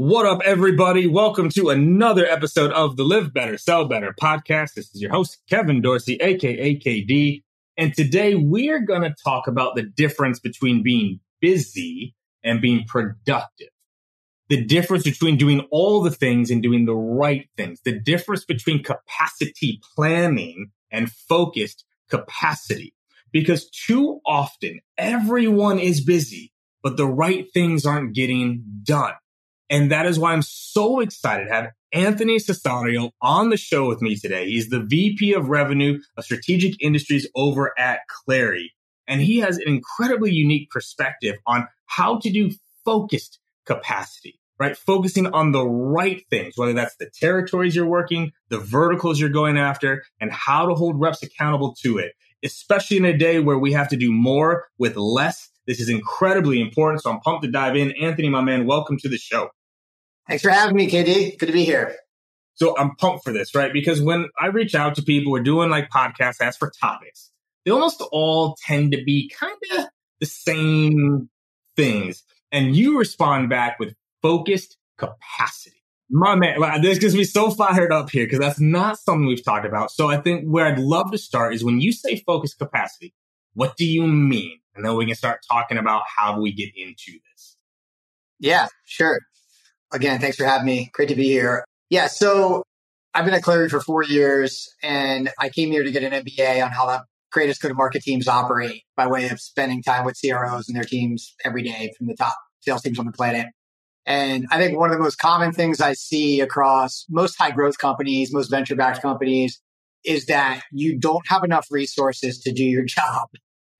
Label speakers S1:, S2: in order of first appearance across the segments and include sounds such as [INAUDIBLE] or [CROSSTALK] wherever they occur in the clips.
S1: What up, everybody? Welcome to another episode of the Live Better, Sell Better podcast. This is your host, Kevin Dorsey, aka KD. And today we're going to talk about the difference between being busy and being productive. The difference between doing all the things and doing the right things. The difference between capacity planning and focused capacity. Because too often everyone is busy, but the right things aren't getting done. And that is why I'm so excited to have Anthony Cesario on the show with me today. He's the VP of Revenue of Strategic Industries over at Clari. And he has an incredibly unique perspective on how to do focused capacity, right? Focusing on the right things, whether that's the territories you're working, the verticals you're going after, and how to hold reps accountable to it, especially in a day where we have to do more with less. This is incredibly important. So I'm pumped to dive in. Anthony, my man, welcome to the show.
S2: Thanks for having me, KD. Good to be here.
S1: So I'm pumped for this, right? Because when I reach out to people, we're doing like podcasts, ask for topics. They almost all tend to be kind of the same things. And you respond back with focused capacity. My man, like, this gets me so fired up here because that's not something we've talked about. So I think where I'd love to start is when you say focused capacity, what do you mean? And then we can start talking about how we get into this.
S2: Yeah, sure again, thanks for having me. Great to be here. Yeah. So I've been at Clari for four years and I came here to get an MBA on how the greatest go to market teams operate by way of spending time with CROs and their teams every day from the top sales teams on the planet. And I think one of the most common things I see across most high growth companies, most venture backed companies is that you don't have enough resources to do your [LAUGHS] job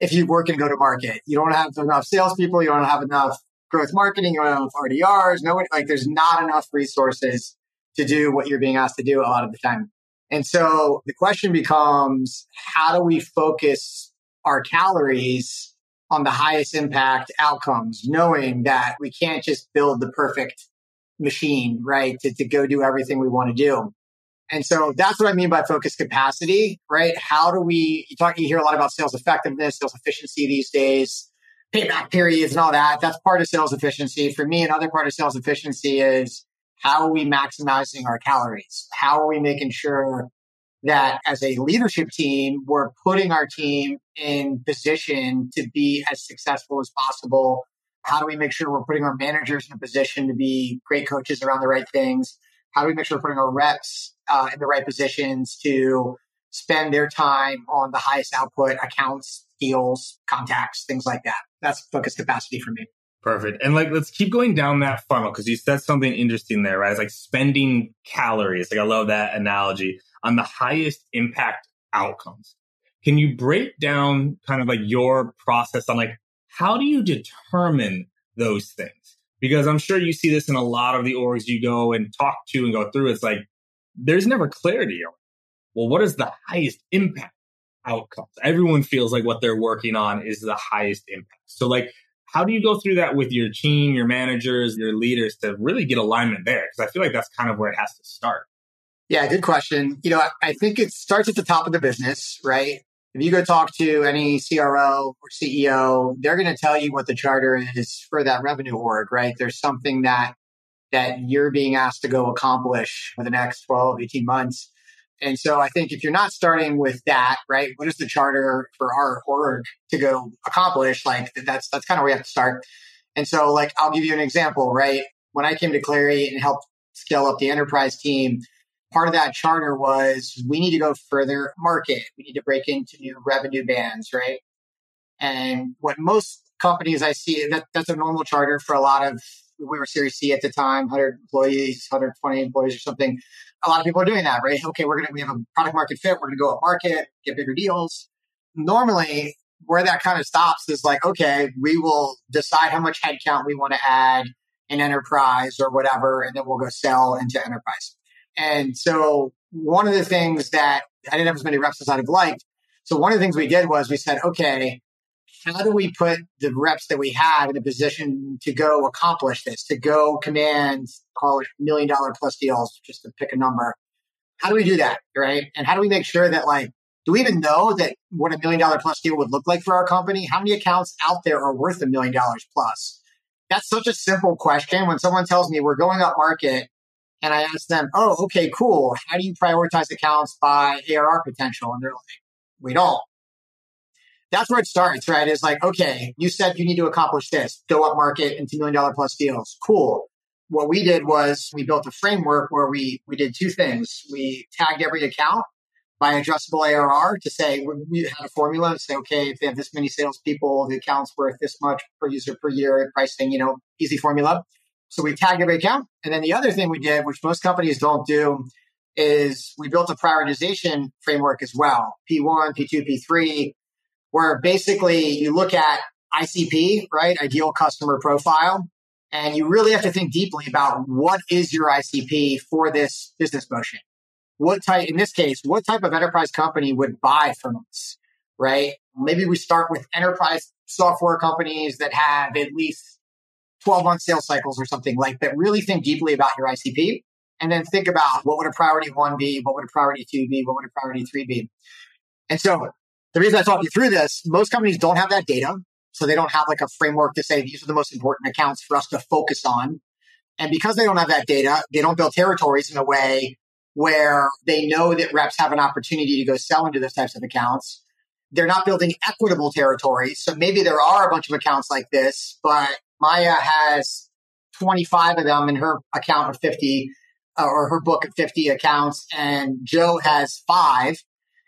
S2: if you work and go to market. You don't have enough salespeople. You don't have enough growth marketing, you don't have RDRs, no, one, like there's not enough resources to do what you're being asked to do a lot of the time. And so the question becomes, how do we focus our calories on the highest impact outcomes, knowing that we can't just build the perfect machine, right? To, to go do everything we want to do. And so that's what I mean by focus capacity, right? How do we, you talk, you hear a lot about sales effectiveness, sales efficiency these days payback periods and all that. That's part of sales efficiency. For me, another part of sales efficiency is how are we maximizing our calories? How are we making sure that as a leadership team, we're putting our team in position to be as successful as possible? How do we make sure we're putting our managers in a position to be great coaches around the right things? How do we make sure we're putting our reps uh, in the right positions to spend their time on the highest output accounts, deals, contacts, things like that. That's focus capacity for me.
S1: Perfect. And like, let's keep going down that funnel because you said something interesting there, right? It's like spending calories. Like, I love that analogy on the highest impact outcomes. Can you break down kind of like your process on like how do you determine those things? Because I'm sure you see this in a lot of the orgs you go and talk to and go through. It's like there's never clarity on well, what is the highest impact outcomes? Everyone feels like what they're working on is the highest impact. So like how do you go through that with your team, your managers, your leaders to really get alignment there? Because I feel like that's kind of where it has to start.
S2: Yeah, good question. You know, I think it starts at the top of the business, right? If you go talk to any CRO or CEO, they're going to tell you what the charter is for that revenue org, right? There's something that that you're being asked to go accomplish for the next 12, 18 months. And so I think if you're not starting with that, right, what is the charter for our org to go accomplish? Like that's that's kind of where you have to start. And so like I'll give you an example, right? When I came to Clari and helped scale up the enterprise team, part of that charter was we need to go further market. We need to break into new revenue bands, right? And what most companies I see that that's a normal charter for a lot of we were Series C at the time, 100 employees, 120 employees or something. A lot of people are doing that, right? Okay, we're gonna we have a product market fit. We're gonna go up market, get bigger deals. Normally, where that kind of stops is like, okay, we will decide how much headcount we want to add in enterprise or whatever, and then we'll go sell into enterprise. And so one of the things that I didn't have as many reps as I'd have liked. So one of the things we did was we said, okay, how do we put the reps that we have in a position to go accomplish this, to go command, call it million dollar plus deals, just to pick a number? How do we do that? Right. And how do we make sure that like, do we even know that what a million dollar plus deal would look like for our company? How many accounts out there are worth a million dollars plus? That's such a simple question. When someone tells me we're going up market and I ask them, Oh, okay, cool. How do you prioritize accounts by ARR potential? And they're like, we don't that's where it starts, right? Is like, okay, you said you need to accomplish this, go up market into million dollar plus deals. Cool. What we did was we built a framework where we, we did two things. We tagged every account by addressable ARR to say we had a formula to say, okay, if they have this many salespeople, the account's worth this much per user per year, pricing, you know, easy formula. So we tagged every account. And then the other thing we did, which most companies don't do, is we built a prioritization framework as well. P1, P2, P3 where basically you look at ICP, right? Ideal customer profile. And you really have to think deeply about what is your ICP for this business motion? What type, in this case, what type of enterprise company would buy from us, right? Maybe we start with enterprise software companies that have at least 12 month sales cycles or something like that. Really think deeply about your ICP and then think about what would a priority one be? What would a priority two be? What would a priority three be? And so the reason I talk you through this, most companies don't have that data. So they don't have like a framework to say these are the most important accounts for us to focus on. And because they don't have that data, they don't build territories in a way where they know that reps have an opportunity to go sell into those types of accounts. They're not building equitable territories. So maybe there are a bunch of accounts like this, but Maya has 25 of them in her account of 50 uh, or her book of 50 accounts and Joe has five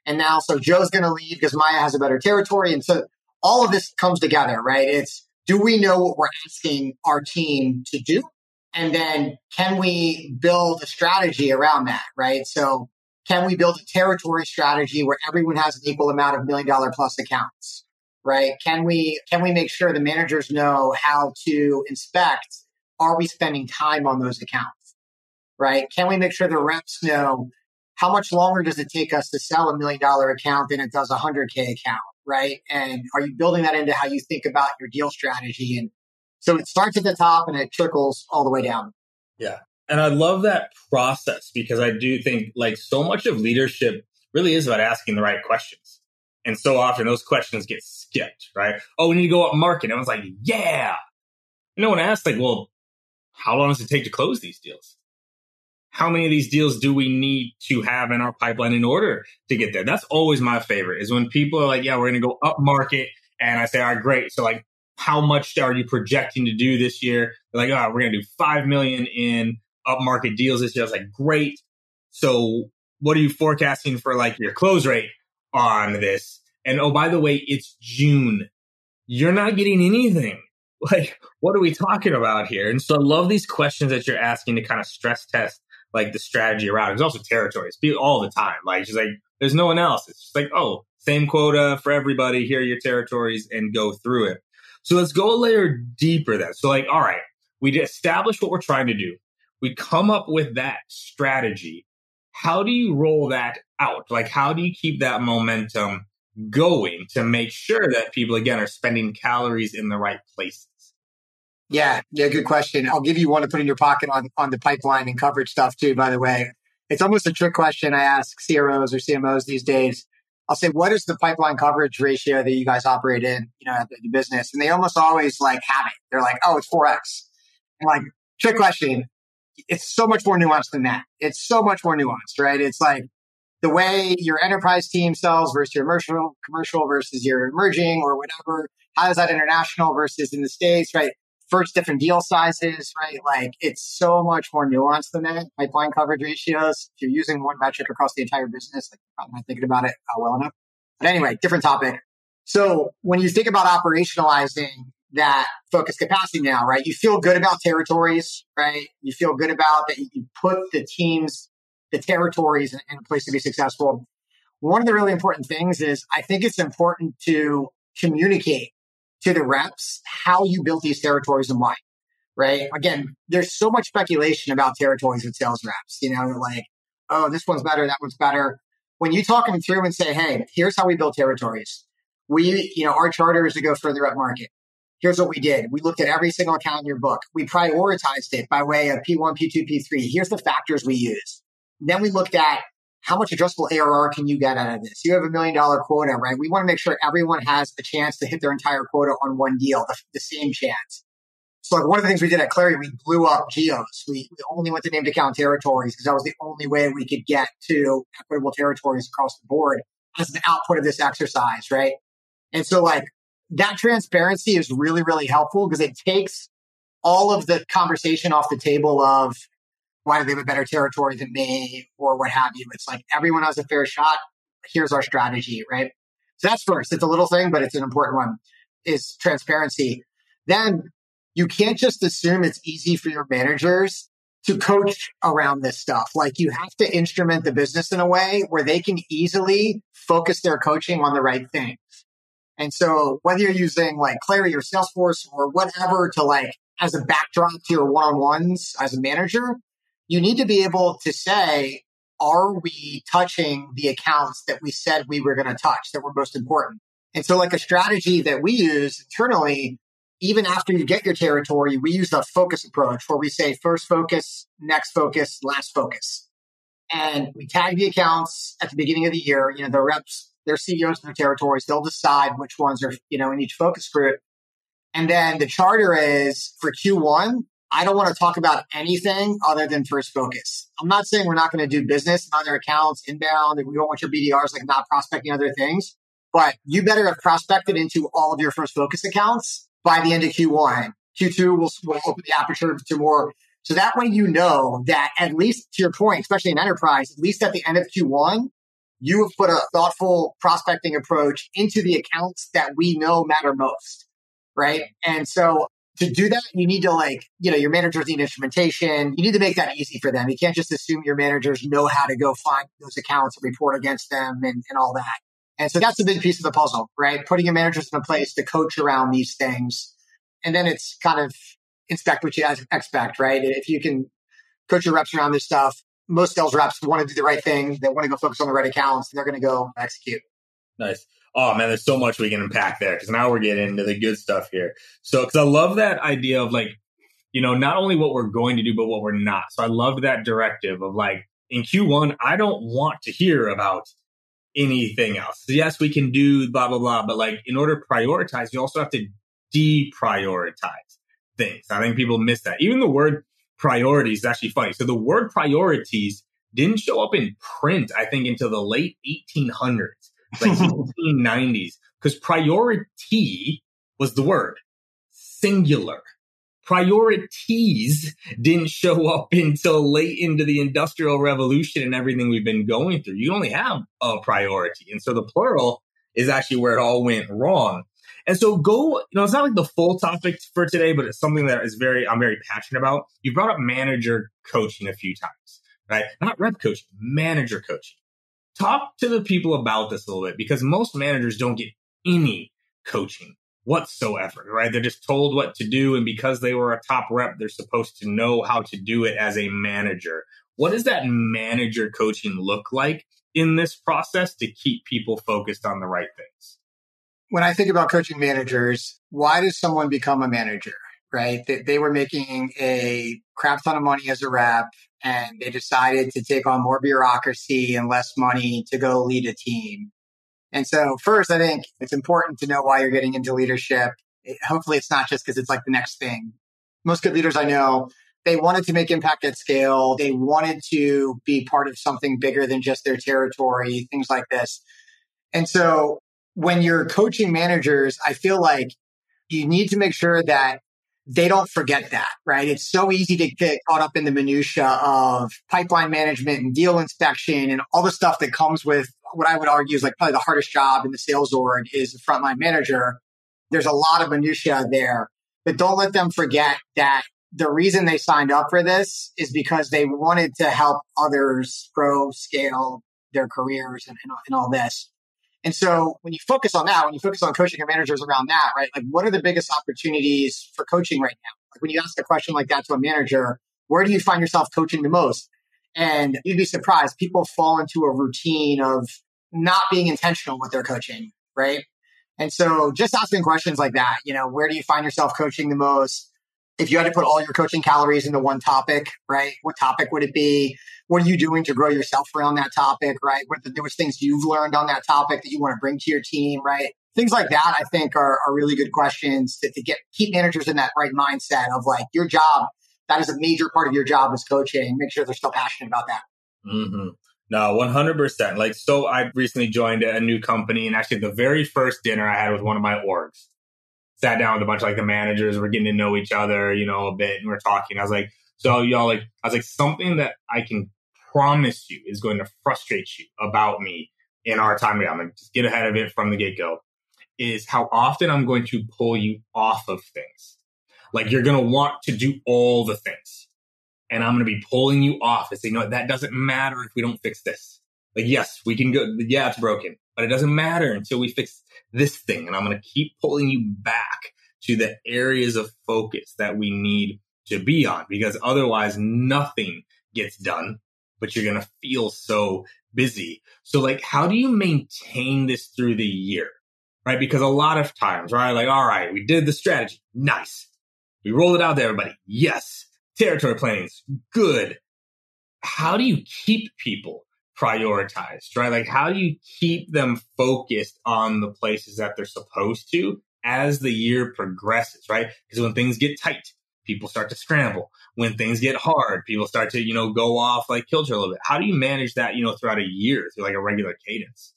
S2: and now, so Joe's going to leave because Maya has a better territory. And so all of this comes together, right? It's do we know what we're asking our team to do? And then can we build a strategy around that, right? So can we build a territory strategy where everyone has an equal amount of million dollar plus accounts, right? Can we, can we make sure the managers know how to inspect? Are we spending time on those accounts, right? Can we make sure the reps know how much longer does it take us to sell a million dollar account than it does a hundred K account? Right. And are you building that into how you think about your deal strategy? And so it starts at the top and it trickles all the way down.
S1: Yeah. And I love that process because I do think like so much of leadership really is about asking the right questions. And so often those questions get skipped, right? Oh, we need to go up market. Everyone's like, yeah. No one asks like, well, how long does it take to close these deals? How many of these deals do we need to have in our pipeline in order to get there? That's always my favorite is when people are like, yeah, we're going to go up market. And I say, all right, great. So like, how much are you projecting to do this year? They're like, oh, we're going to do 5 million in up market deals this year. I was like, great. So what are you forecasting for like your close rate on this? And oh, by the way, it's June. You're not getting anything. [LAUGHS] Like, what are we talking about here? And so I love these questions that you're asking to kind of stress test like the strategy around it. It's also territories all the time. Like she's like, there's no one else. It's just like, oh, same quota for everybody. Here are your territories and go through it. So let's go a layer deeper then. So like, all right, we establish what we're trying to do. We come up with that strategy. How do you roll that out? Like, how do you keep that momentum going to make sure that people again are spending calories in the right places?
S2: Yeah, yeah, good question. I'll give you one to put in your pocket on on the pipeline and coverage stuff too. By the way, it's almost a trick question I ask CROs or CMOs these days. I'll say, what is the pipeline coverage ratio that you guys operate in, you know, at the, business? And they almost always like have it. They're like, oh, it's 4x. And like, trick question. It's so much more nuanced than that. It's so much more nuanced, right? It's like the way your enterprise team sells versus your commercial, commercial versus your emerging or whatever. How is that international versus in the States, right? First, different deal sizes, right? Like it's so much more nuanced than that. Pipeline coverage ratios. If you're using one metric across the entire business, like I'm not thinking about it uh, well enough. But anyway, different topic. So when you think about operationalizing that focus capacity now, right? You feel good about territories, right? You feel good about that you put the teams the territories in, a place to be successful. One of the really important things is I think it's important to communicate to the reps how you built these territories and why. Right. Again, there's so much speculation about territories with sales reps. You know, like, oh, this one's better, that one's better. When you talk them through and say, hey, here's how we build territories. We, you know, our charter is to go further up market. Here's what we did. We looked at every single account in your book. We prioritized it by way of P1, P2, P3. Here's the factors we use. Then we looked at how much addressable ARR can you get out of this? You have a million dollar quota, right? We want to make sure everyone has a chance to hit their entire quota on one deal, the, the same chance. So like one of the things we did at Clari, we blew up geos. We, we only went to named account territories because that was the only way we could get to equitable territories across the board as an output of this exercise, right? And so like that transparency is really, really helpful because it takes all of the conversation off the table of why do they have a better territory than me or what have you. It's like everyone has a fair shot. Here's our strategy, right? So that's first. It's a little thing, but it's an important one is transparency. Then you can't just assume it's easy for your managers to coach around this stuff. Like you have to instrument the business in a way where they can easily focus their coaching on the right things. And so whether you're using like Clari or Salesforce or whatever to like as a backdrop to your one-on-ones as a manager, you need to be able to say, are we touching the accounts that we said we were going to touch that were most important? And so like a strategy that we use internally, even after you get your territory, we use a focus approach where we say first focus, next focus, last focus. And we tag the accounts at the beginning of the year. You know, the reps, their CEOs in their territories, they'll decide which ones are, you know, in each focus group. And then the charter is for Q1, I don't want to talk about anything other than first focus. I'm not saying we're not going to do business in other accounts, inbound, and we don't want your BDRs like not prospecting other things, but you better have prospected into all of your first focus accounts by the end of Q1. Q2 will, will open the aperture to more. So that way you know that at least to your point, especially in enterprise, at least at the end of Q1, you have put a thoughtful prospecting approach into the accounts that we know matter most. Right. And so to do that, you need to like, you know, your managers need instrumentation. You need to make that easy for them. You can't just assume your managers know how to go find those accounts and report against them and, and all that. And so that's a big piece of the puzzle, right? Putting your managers in a place to coach around these things. And then it's kind of inspect what you expect, right? If you can coach your reps around this stuff, most sales reps want to do the right thing. They want to go focus on the right accounts. They're going to go execute.
S1: Nice. Oh man, there's so much we can unpack there because now we're getting into the good stuff here. So, because I love that idea of like, you know, not only what we're going to do, but what we're not. So I loved that directive of like, in Q1, I don't want to hear about anything else. So yes, we can do blah, blah, blah. But like, in order to prioritize, you also have to deprioritize things. I think people miss that. Even the word priorities is actually funny. So the word priorities didn't show up in print, I think, until the late 1800s like 1890s, because priority was the word singular. Priorities didn't show [LAUGHS] up until late into the industrial revolution and everything we've been going through. You only have a priority. And so the plural is actually where it all went wrong. And so go, you know, it's not like the full topic for today, but it's something that is very, I'm very passionate about. You brought up manager coaching a few times right? Not rep coaching, manager coaching. Talk to the people about this a little bit because most managers don't get any coaching whatsoever, right? They're just told what to do. And because they were a top rep, they're supposed to know how to do it as a manager. What does that manager coaching look like in this process to keep people focused on the right things?
S2: When I think about coaching managers, why does someone become a manager? Right? They, they were making a crap ton of money as a rep and they decided to take on more bureaucracy and less money to go lead a team. And so first, I think it's important to know why you're getting into leadership. It, hopefully it's not just because it's like the next thing. Most good leaders I know, they wanted to make impact at scale. They wanted to be part of something bigger than just their territory, things like this. And so when you're coaching managers, I feel like you need to make sure that they don't forget that, right? It's so easy to get caught up in the minutia of pipeline management and deal inspection and all the stuff that comes with what I would argue is like probably the hardest job in the sales org is the frontline manager. There's a lot of minutia there, but don't let them forget that the reason they signed up for this is because they wanted to help others grow, scale their careers and, and, and all this. And so when you focus on that, when you focus on coaching your managers around that, right? Like what are the biggest opportunities for coaching right now? Like when you ask a question like that to a manager, where do you find yourself coaching the most? And you'd be surprised. People fall into a routine of not being intentional with their coaching, right? And so just asking questions like that, you know, where do you find yourself coaching the most? If you had to put all your coaching calories into one topic, right? What topic would it be? What are you doing to grow yourself around that topic, right? What the newest things you've learned on that topic that you want to bring to your team, right? Things like that, I think are, are really good questions to, to get keep managers in that right mindset of like your job. That is a major part of your job is coaching. Make sure they're still passionate about that.
S1: Mm-hmm. No, 100%. Like, so I recently joined a new company and actually the very first dinner I had with one of my orgs, sat down with a bunch of like the managers. We're getting to know each other, you know, a bit, and we're talking. I was like, so y'all like, I was like, something that I can promise you is going to frustrate you about me in our time together. I'm gonna just get ahead of it from the get go. Is how often I'm going to pull you off of things. Like you're gonna want to do all the things, and I'm gonna be pulling you off and say, no, that doesn't matter if we don't fix this. Like, yes, we can go. Yeah, it's broken, but it doesn't matter until we fix this thing. And I'm going to keep pulling you back to the areas of focus that we need to be on because otherwise nothing gets done, but you're going to feel so busy. So like, how do you maintain this through the year? Right. Because a lot of times, right? Like, all right, we did the strategy. Nice. We rolled it out to everybody. Yes. Territory planning is good. How do you keep people prioritized, right? Like, how do you keep them focused on the places that they're supposed to as the year progresses, right? Because when things get tight, people start to scramble. When things get hard, people start to, you know, go off like kilter a little bit. How do you manage that, you know, throughout a year through like a regular cadence?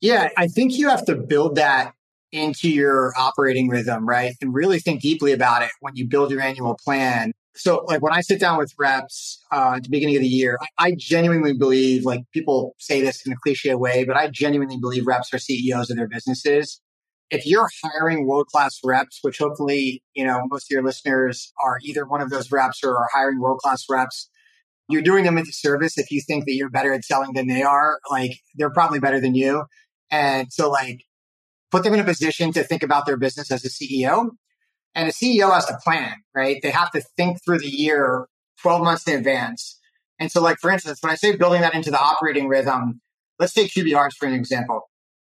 S2: Yeah, I think you have to build that into your operating rhythm, right? And really think deeply about it when you build your annual plan. So, like when I sit down with reps uh, at the beginning of the year, I, I genuinely believe, like people say this in a cliche way, but I genuinely believe reps are CEOs of their businesses. If you're hiring world class reps, which hopefully, you know, most of your listeners are either one of those reps or are hiring world class reps, you're doing them a disservice if you think that you're better at selling than they are. Like they're probably better than you. And so, like, put them in a position to think about their business as a CEO and a CEO has to plan, right? They have to think through the year 12 months in advance. And so, like, for instance, when I say building that into the operating rhythm, let's take QBRs for an example.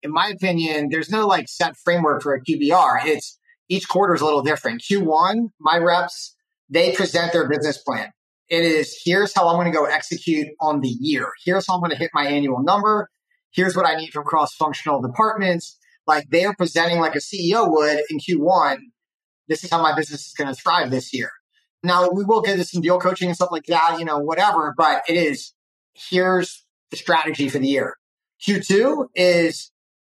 S2: In my opinion, there's no like set framework for a QBR. It's each quarter is a little different. Q1, my reps, they present their business plan. It is here's how I'm going to go execute on the year. Here's how I'm going to hit my annual number. Here's what I need from cross functional departments. Like they are presenting like a CEO would in Q1 this is how my business is going to thrive this year. Now we will get some deal coaching and stuff like that, you know, whatever, but it is here's the strategy for the year. Q2 is,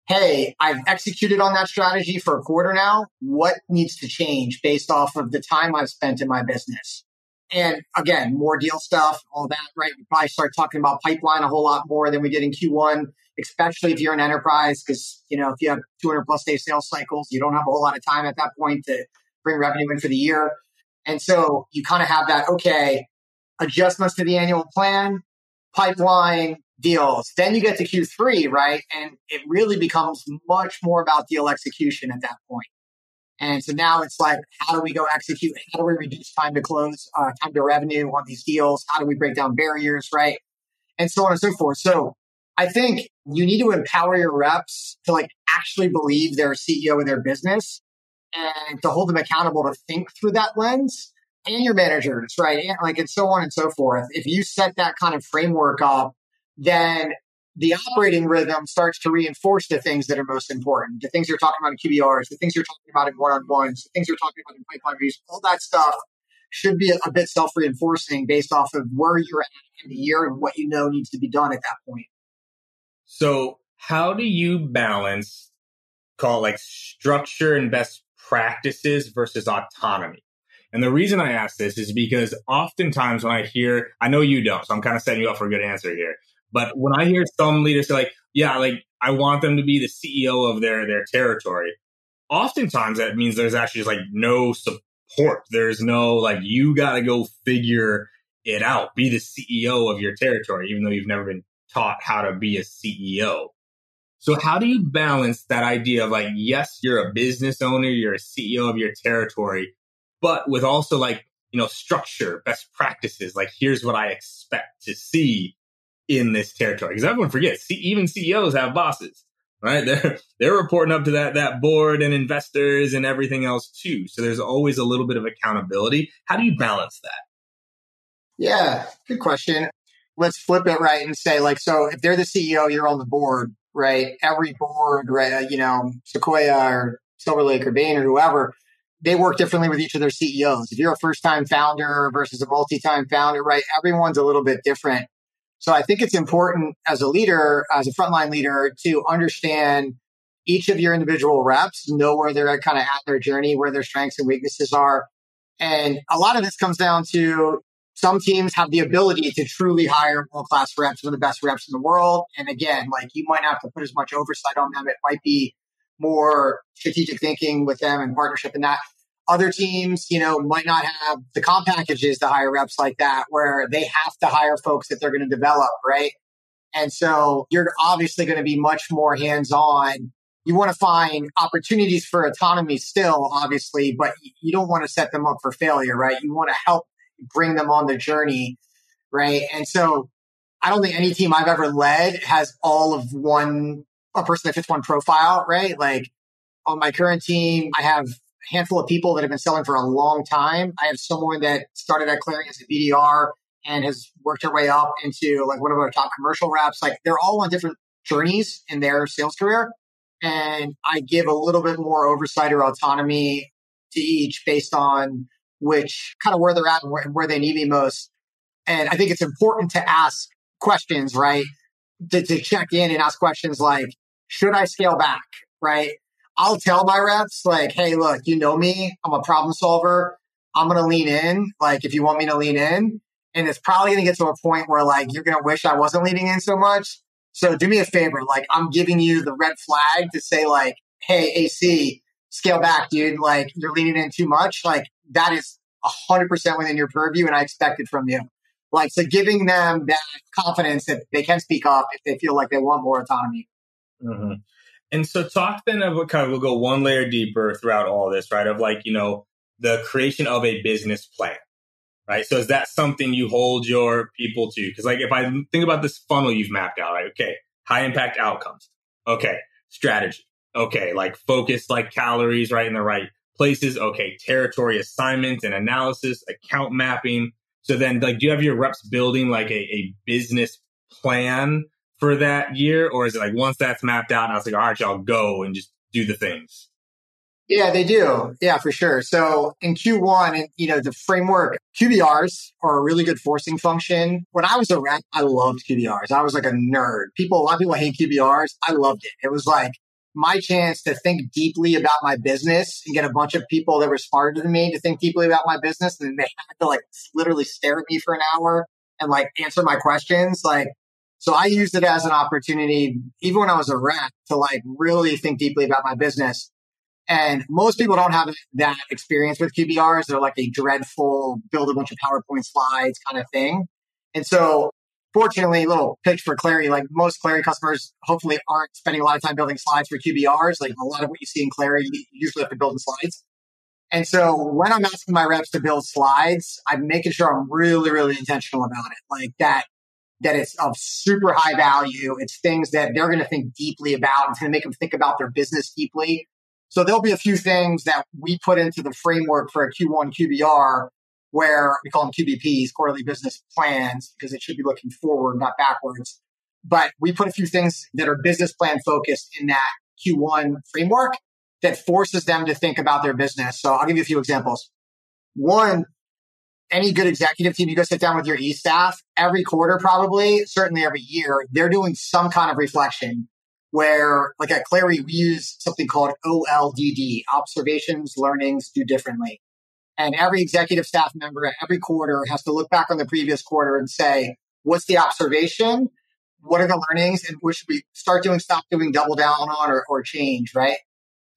S2: Hey, I've executed on that strategy for a quarter now. What needs to change based off of the time I've spent in my business? And again, more deal stuff, all that, right? We probably start talking about pipeline a whole lot more than we did in Q1, especially if you're an enterprise, because, you know, if you have 200 plus day sales cycles, you don't have a whole lot of time at that point to bring revenue in for the year. And so you kind of have that, okay, adjustments to the annual plan, pipeline, deals. Then you get to Q3, right? And it really becomes much more about deal execution at that point. And so now it's like, how do we go execute? How do we reduce time to close, uh, time to revenue on these deals? How do we break down barriers, right? And so on and so forth. So I think you need to empower your reps to like actually believe they're a CEO of their business and to hold them accountable to think through that lens and your managers, right? And like, and so on and so forth. If you set that kind of framework up, then the operating rhythm starts to reinforce the things that are most important, the things you're talking about in QBRs, the things you're talking about in one-on-ones, the things you're talking about in pipeline reviews, all that stuff should be a, bit self-reinforcing based off of where you're at in the year and what you know needs to be done at that point.
S1: So how do you balance call like structure and best practices versus autonomy? And the reason I ask this is because oftentimes when I hear, I know you don't, so I'm kind of setting you up for a good answer here. But when I hear some leaders say like, yeah, like I want them to be the CEO of their their territory, oftentimes that means there's actually just like no support. There's no like you got to go figure it out. Be the CEO of your territory, even though you've never been taught how to be a CEO. So how do you balance that idea of like, yes, you're a business owner, you're a CEO of your territory, but with also like, you know, structure, best practices, like here's what I expect to see in this territory. Because everyone forgets, even CEOs have bosses, right? [LAUGHS] They're they're reporting up to that that board and investors and everything else too. So there's always a little bit of accountability. How do you balance that?
S2: Yeah, good question. Let's flip it right and say like, so if they're the CEO, you're on the board, right? Every board, right? Uh, you know, Sequoia or Silver Lake or Bain or whoever, they work differently with each of their CEOs. If you're a first time founder versus a multi time founder, right? Everyone's a little bit different. So I think it's important as a leader, as a frontline leader, to understand each of your individual reps, know where they're kind of at their journey, where their strengths and weaknesses are. And a lot of this comes down to some teams have the ability to truly hire world class reps, some of the best reps in the world. And again, like you might not have to put as much oversight on them. It might be more strategic thinking with them and partnership and that. Other teams, you know, might not have the comp packages to hire reps like that, where they have to hire folks that they're going to develop, right? And so you're obviously going to be much more hands on. You want to find opportunities for autonomy still, obviously, but you don't want to set them up for failure, right? You want to help bring them on the journey, right? And so I don't think any team I've ever led has all of one, a person that fits one profile, right? Like on my current team, I have a handful of people that have been selling for a long time. I have someone that started at Clarion as a BDR and has worked her way up into like one of our top commercial reps. Like they're all on different journeys in their sales career. And I give a little bit more oversight or autonomy to each based on which kind of where they're at and where, where they need me most. And I think it's important to ask questions, right? To, to check in and ask questions like, should I scale back? Right? I'll tell my reps like, hey, look, you know me. I'm a problem solver. I'm going to lean in. Like, if you want me to lean in, and it's probably going to get to a point where like you're going to wish I wasn't leaning in so much. So do me a favor. Like, I'm giving you the red flag to say like, hey, AC, scale back, dude. Like, you're leaning in too much. Like, that is 100% within your purview, and I expect it from you. Like, so giving them that confidence that they can speak up if they feel like they want more autonomy.
S1: Mm-hmm. And so talk then of what kind of we'll go one layer deeper throughout all this, right? Of like, you know, the creation of a business plan, right? So is that something you hold your people to? Because like if I think about this funnel you've mapped out, right? Okay, high impact outcomes. Okay, strategy. Okay, like focus like calories right in the right places. Okay, territory assignments and analysis, account mapping. So then like do you have your reps building like a, a business plan for that year? Or is it like once that's mapped out and I was like, all right, y'all go and just do the things?
S2: Yeah, they do. Yeah, for sure. So in Q1, and you know, the framework QBRs are a really good forcing function. When I was a rep, I loved QBRs. I was like a nerd. People, a lot of people hate QBRs. I loved it. It was like my chance to think deeply about my business and get a bunch of people that were smarter than me to think deeply about my business. And they had to like literally stare at me for an hour and like answer my questions. Like so I used it as an opportunity, even when I was a rep, to like really think deeply about my business. And most people don't have that experience with QBRs. They're like a dreadful build a bunch of PowerPoint slides kind of thing. And so fortunately, a little pitch for Clari, like most Clari customers hopefully aren't spending a lot of time building slides for QBRs. Like a lot of what you see in Clari, you usually have to build in slides. And so when I'm asking my reps to build slides, I'm making sure I'm really, really intentional about it. Like that, that it's of super high value. It's things that they're going to think deeply about. It's going to make them think about their business deeply. So there'll be a few things that we put into the framework for a Q1 QBR where we call them QBPs, quarterly business plans, because it should be looking forward, not backwards. But we put a few things that are business plan focused in that Q1 framework that forces them to think about their business. So I'll give you a few examples. One, any good executive team, you go sit down with your e staff every quarter, probably, certainly every year, they're doing some kind of reflection where, like at Clari, we use something called OLDD, observations, learnings, do differently. And every executive staff member every quarter has to look back on the previous quarter and say, what's the observation? What are the learnings? And what should we start doing, stop doing, double down on, or, or change, right?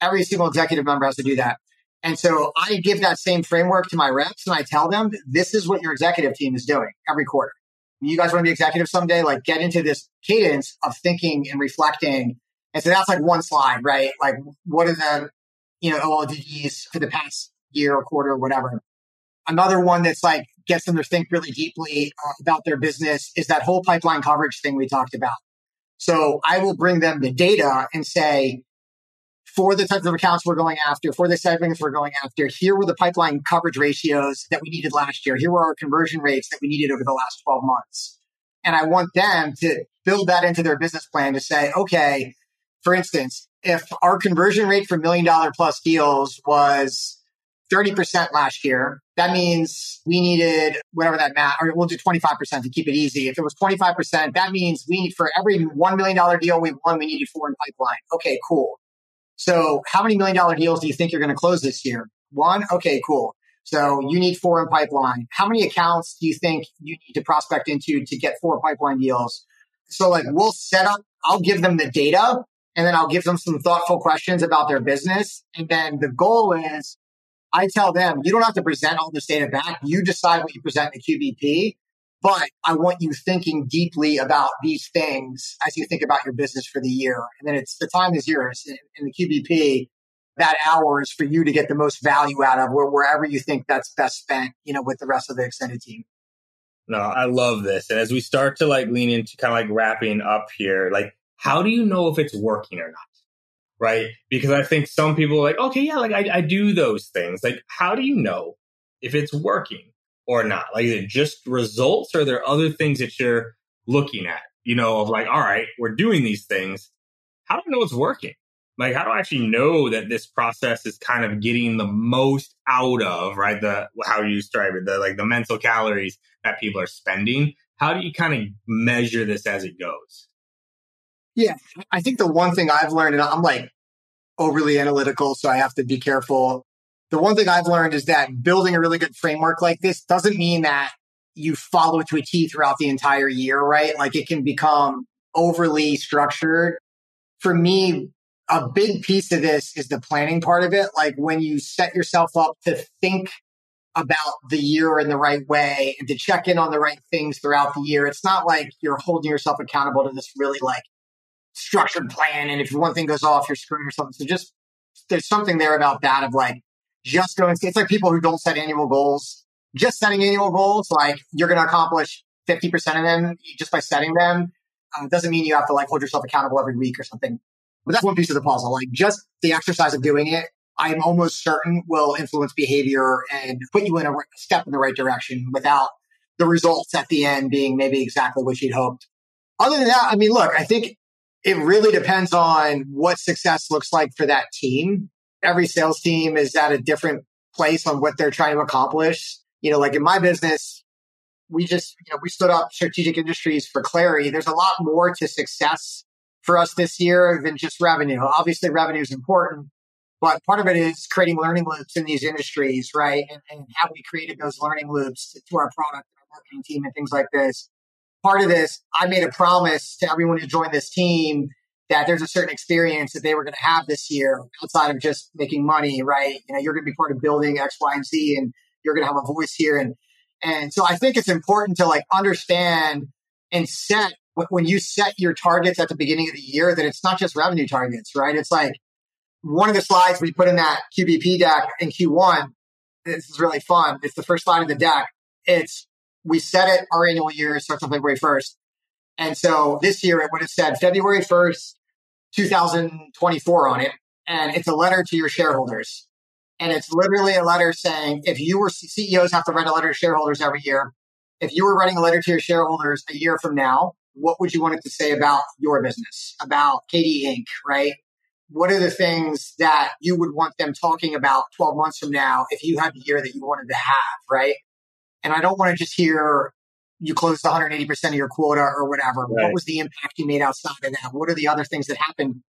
S2: Every single executive member has to do that. And so I give that same framework to my reps and I tell them, this is what your executive team is doing every quarter. You guys want to be executive someday? Like get into this cadence of thinking and reflecting. And so that's like one slide, right? Like what are the, you know, OLDDs for the past year or quarter or whatever. Another one that's like gets them to think really deeply uh, about their business is that whole pipeline coverage thing we talked about. So I will bring them the data and say, for the types of accounts we're going after, for the segments we're going after, here were the pipeline coverage ratios that we needed last year. Here were our conversion rates that we needed over the last 12 months. And I want them to build that into their business plan to say, okay, for instance, if our conversion rate for million dollar plus deals was 30% last year, that means we needed whatever that math, or we'll do 25% to keep it easy. If it was 25%, that means we need for every $1 million deal we won, we needed four in pipeline. Okay, cool. So how many million dollar deals do you think you're going to close this year? One? Okay, cool. So you need four in pipeline. How many accounts do you think you need to prospect into to get four pipeline deals? So like we'll set up, I'll give them the data and then I'll give them some thoughtful questions about their business. And then the goal is I tell them, you don't have to present all this data back. You decide what you present in the QBP. But I want you thinking deeply about these things as you think about your business for the year. And then it's the time is yours. In, the QBP, that hour is for you to get the most value out of where, wherever you think that's best spent, you know, with the rest of the extended team.
S1: No, I love this. And as we start to like lean into kind of like wrapping up here, like, how do you know if it's working or not? Right. Because I think some people are like, okay, yeah, like I, I do those things. Like, how do you know if it's working? or not? Like, is it just results or are there other things that you're looking at? You know, of like, all right, we're doing these things. How do I know it's working? Like, how do I actually know that this process is kind of getting the most out of, right? The, how you describe it, the, like the mental calories that people are spending. How do you kind of measure this as it goes?
S2: Yeah. I think the one thing I've learned, and I'm like overly analytical, so I have to be careful the one thing I've learned is that building a really good framework like this doesn't mean that you follow it to a T throughout the entire year, right? Like it can become overly structured. For me, a big piece of this is the planning part of it. Like when you set yourself up to think about the year in the right way and to check in on the right things throughout the year. It's not like you're holding yourself accountable to this really like structured plan. And if one thing goes off, you're screwing or something. So just there's something there about that of like just going, it's like people who don't set annual goals, just setting annual goals, like you're going to accomplish 50% of them just by setting them. Uh, doesn't mean you have to like hold yourself accountable every week or something. But that's one piece of the puzzle. Like just the exercise of doing it, I'm almost certain will influence behavior and put you in a step in the right direction without the results at the end being maybe exactly what you'd hoped. Other than that, I mean, look, I think it really depends on what success looks like for that team every sales team is at a different place on what they're trying to accomplish. You know, like in my business, we just, you know, we stood up strategic industries for Clari. There's a lot more to success for us this year than just revenue. Obviously, revenue is important, but part of it is creating learning loops in these industries, right? And, and how we created those learning loops to our product, our marketing team, and things like this. Part of this, I made a promise to everyone who joined this team that there's a certain experience that they were going to have this year outside of just making money, right? You know, you're going to be part of building X, Y, and Z, and you're going to have a voice here. And, and so I think it's important to like understand and set when you set your targets at the beginning of the year that it's not just revenue targets, right? It's like one of the slides we put in that QBP deck in Q1. This is really fun. It's the first slide of the deck. It's we set it our annual year starts on February 1st. And so this year it would have said February 1st, 2024 on it. And it's a letter to your shareholders. And it's literally a letter saying if you were CEOs have to write a letter to shareholders every year. If you were writing a letter to your shareholders a year from now, what would you want it to say about your business, about KD Inc., right? What are the things that you would want them talking about 12 months from now if you had the year that you wanted to have, right? And I don't want to just hear you closed 180% of your quota or whatever. Right. What was the impact you made outside of that? What are the other things that happened?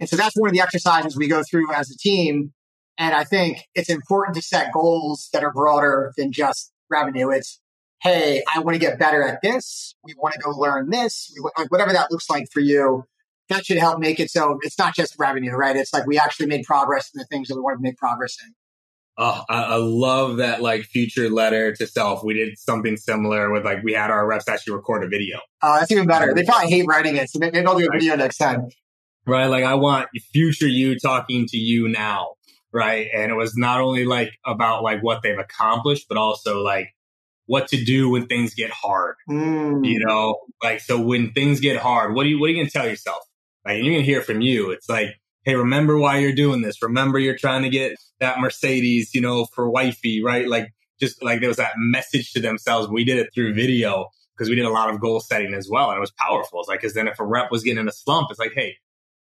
S2: And so that's one of the exercises we go through as a team. And I think it's important to set goals that are broader than just revenue. It's, hey, I want to get better at this. We want to go learn this. Whatever that looks like for you, that should help make it so it's not just revenue, right? It's like we actually made progress in the things that we want to make progress in.
S1: Oh, I, I, love that like future letter to self. We did something similar with like we had our reps actually record a video.
S2: Oh, that's even better. They probably hate writing it, so maybe I'll do a video next time.
S1: Right, like I want future you talking to you now, right? And it was not only like about like what they've accomplished, but also like what to do when things get hard. Mm. You know, like so when things get hard, what are you what are you gonna tell yourself? Like you're gonna hear from you. It's like hey, remember why you're doing this. Remember you're trying to get that Mercedes, you know, for wifey, right? Like just like there was that message to themselves. We did it through video because we did a lot of goal setting as well. And it was powerful. It's like, cause then if a rep was getting in a slump, it's like, hey,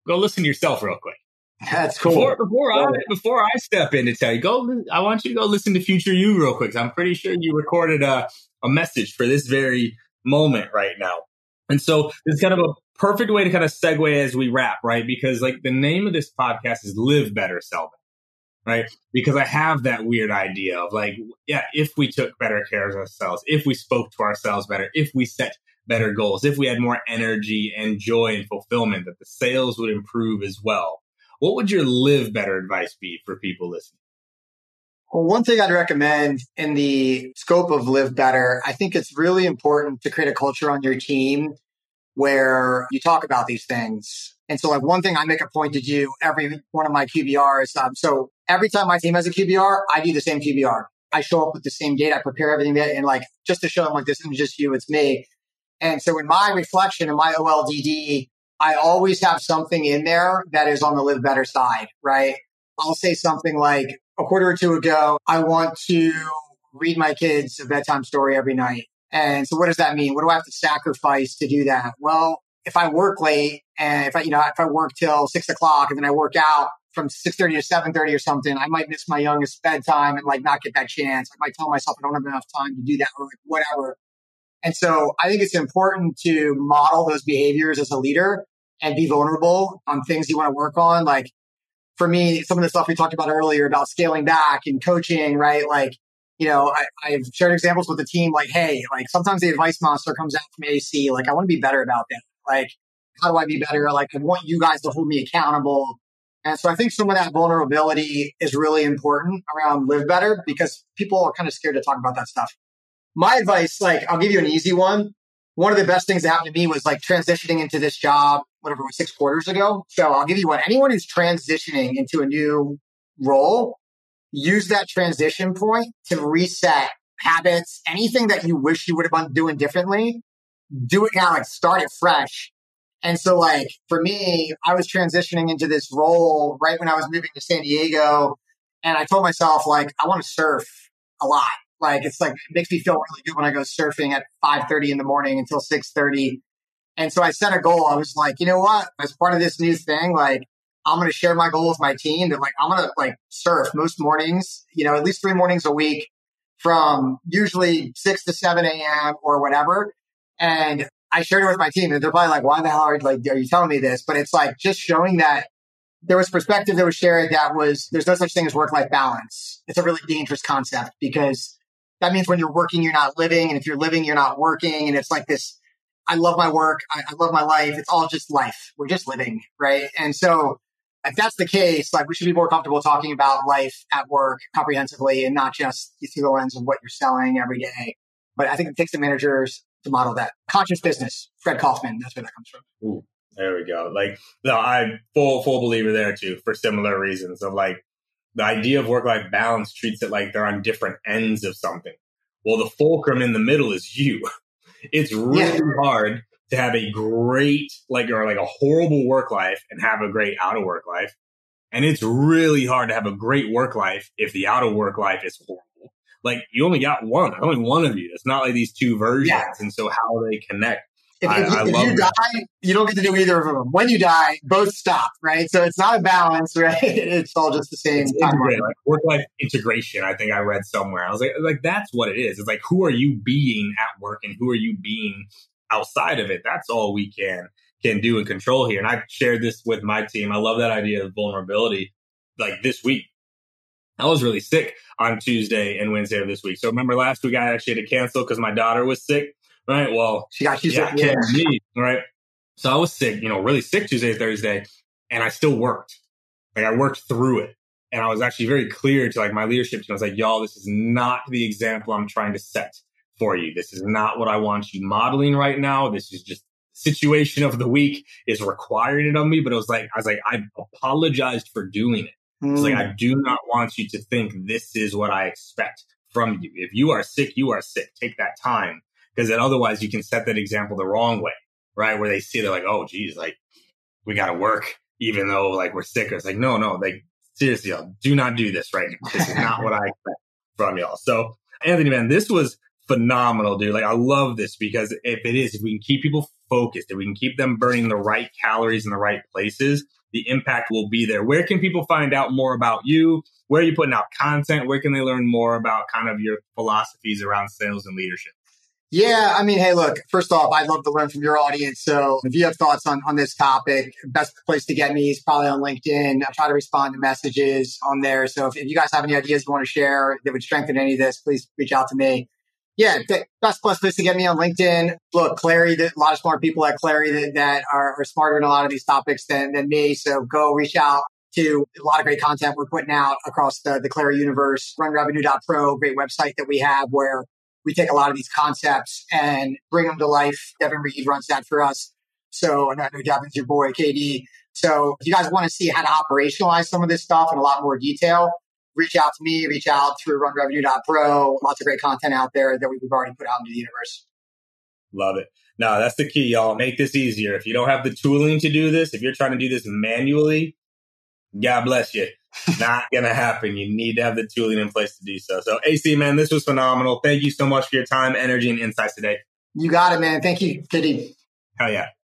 S1: go listen to yourself real quick.
S2: That's cool.
S1: Before, before I before I step in to tell you, go. I want you to go listen to Future You real quick. I'm pretty sure you recorded a a message for this very moment right now. And so it's kind of a perfect way to kind of segue as we wrap, right? Because like the name of this podcast is Live Better, Sell Better, right? Because I have that weird idea of like, yeah, if we took better care of ourselves, if we spoke to ourselves better, if we set better goals, if we had more energy and joy and fulfillment, that the sales would improve as well. What would your live better advice be for people listening?
S2: Well, one thing I'd recommend in the scope of live better, I think it's really important to create a culture on your team where you talk about these things. And so like one thing I make a point to do every one of my QBRs. Um, so every time my team has a QBR, I do the same QBR. I show up with the same date. I prepare everything and like just to show them like this isn't just you, it's me. And so in my reflection in my OLDD, I always have something in there that is on the live better side, right? I'll say something like a quarter or two ago, I want to read my kids a bedtime story every night. And so what does that mean? What do I have to sacrifice to do that? Well, if I work late and if I, you know, if I work till six o'clock and then I work out from 6.30 to 7.30 or something, I might miss my youngest bedtime and like not get that chance. I might tell myself I don't have enough time to do that or like whatever. And so I think it's important to model those behaviors as a leader and be vulnerable on things you want to work on. Like for me, some of the stuff we talked about earlier about scaling back and coaching, right? Like you know, I, have shared examples with the team like, hey, like sometimes the advice monster comes out from AC. Like, I want to be better about that. Like, how do I be better? Like, I want you guys to hold me accountable. And so I think some of that vulnerability is really important around live better because people are kind of scared to talk about that stuff. My advice, like, I'll give you an easy one. One of the best things that happened to me was like transitioning into this job, whatever, was six quarters ago. So I'll give you one. Anyone who's transitioning into a new role, use that transition point to reset habits, anything that you wish you would have been doing differently, do it now, like start it fresh. And so like for me, I was transitioning into this role right when I was moving to San Diego. And I told myself like, I want to surf a lot. Like it's like, it makes me feel really good when I go surfing at 5.30 in the morning until 6.30. And so I set a goal. I was like, you know what? As part of this new thing, like I'm going to share my goal with my team that like, I'm going to like surf most mornings, you know, at least three mornings a week from usually 6 to 7 a.m. or whatever. And I shared it with my team and they're probably like, why the hell are, like, are you telling me this? But it's like just showing that there was perspective that was shared that was, there's no such thing as work life balance. It's a really dangerous concept because that means when you're working, you're not living. And if you're living, you're not working. And it's like this I love my work. I, I love my life. It's all just life. We're just living, right? And so if that's the case, like we should be more comfortable talking about life at work comprehensively and not just through the lens of what you're selling every day. But I think it takes the managers to model that conscious business. Fred Kofman, that's where that comes from.
S1: Ooh, there we go. Like, no, I'm full full believer there too for similar reasons of like the idea of work life balance treats it like they're on different ends of something. Well, the fulcrum in the middle is you. [LAUGHS] It's really yeah. hard to have a great, like, or like a horrible work life and have a great out of work life. And it's really hard to have a great work life if the out of work life is horrible. Like you only got one, only one of you. It's not like these two versions. Yeah. And so how they connect.
S2: If, I, if, I if you that. die, you don't get to do either of them. When you die, both stop, right? So it's not a balance, right? [LAUGHS] It's all just the same.
S1: Like work life integration. I think I read somewhere. I was like, like that's what it is. It's like who are you being at work and who are you being outside of it, that's all we can can do and control here. And I shared this with my team. I love that idea of vulnerability. Like this week, I was really sick on Tuesday and Wednesday of this week. So remember last week I actually had to cancel because my daughter was sick. Right. Well,
S2: she got you sick.
S1: Yeah. Me, right. So I was sick, you know, really sick Tuesday, Thursday, and I still worked. Like I worked through it. And I was actually very clear to like my leadership team. I was like, y'all, this is not the example I'm trying to set for you. This is not what I want you modeling right now. This is just situation of the week is requiring it of me. But it was like, I was like, I apologized for doing it. Mm. It's like, I do not want you to think this is what I expect from you. If you are sick, you are sick. Take that time because then otherwise you can set that example the wrong way, right? Where they see they're like, oh, geez, like we got to work even though like we're sick. It's like, no, no, like seriously, y'all, do not do this right now. This is not what I expect from y'all. So Anthony, man, this was phenomenal, dude. Like I love this because if it is, if we can keep people focused, if we can keep them burning the right calories in the right places, the impact will be there. Where can people find out more about you? Where are you putting out content? Where can they learn more about kind of your philosophies around sales and leadership?
S2: Yeah, I mean, hey, look, first off, I'd love to learn from your audience. So if you have thoughts on, on this topic, best place to get me is probably on LinkedIn. I try to respond to messages on there. So if, if you guys have any ideas you want to share that would strengthen any of this, please reach out to me yeah, best place to get me on LinkedIn. Look, Clari, a lot of smart people at Clari that, that are, are, smarter in a lot of these topics than, than me. So go reach out to a lot of great content we're putting out across the, the Clari universe. RunRevenue.pro, great website that we have where we take a lot of these concepts and bring them to life. Devin Reed runs that for us. So, I know Devin's your boy, KD. So if you guys want to see how to operationalize some of this stuff in a lot more detail, reach out to me, reach out through runrevenue.pro. Lots of great content out there that we've already put out into the universe.
S1: Love it. No, that's the key, y'all. Make this easier. If you don't have the tooling to do this, if you're trying to do this manually, God bless you. [LAUGHS] Not gonna happen. You need to have the tooling in place to do so. So AC, man, this was phenomenal. Thank you so much for your time, energy, and insights today.
S2: You got it, man. Thank you, Kitty.
S1: Hell yeah.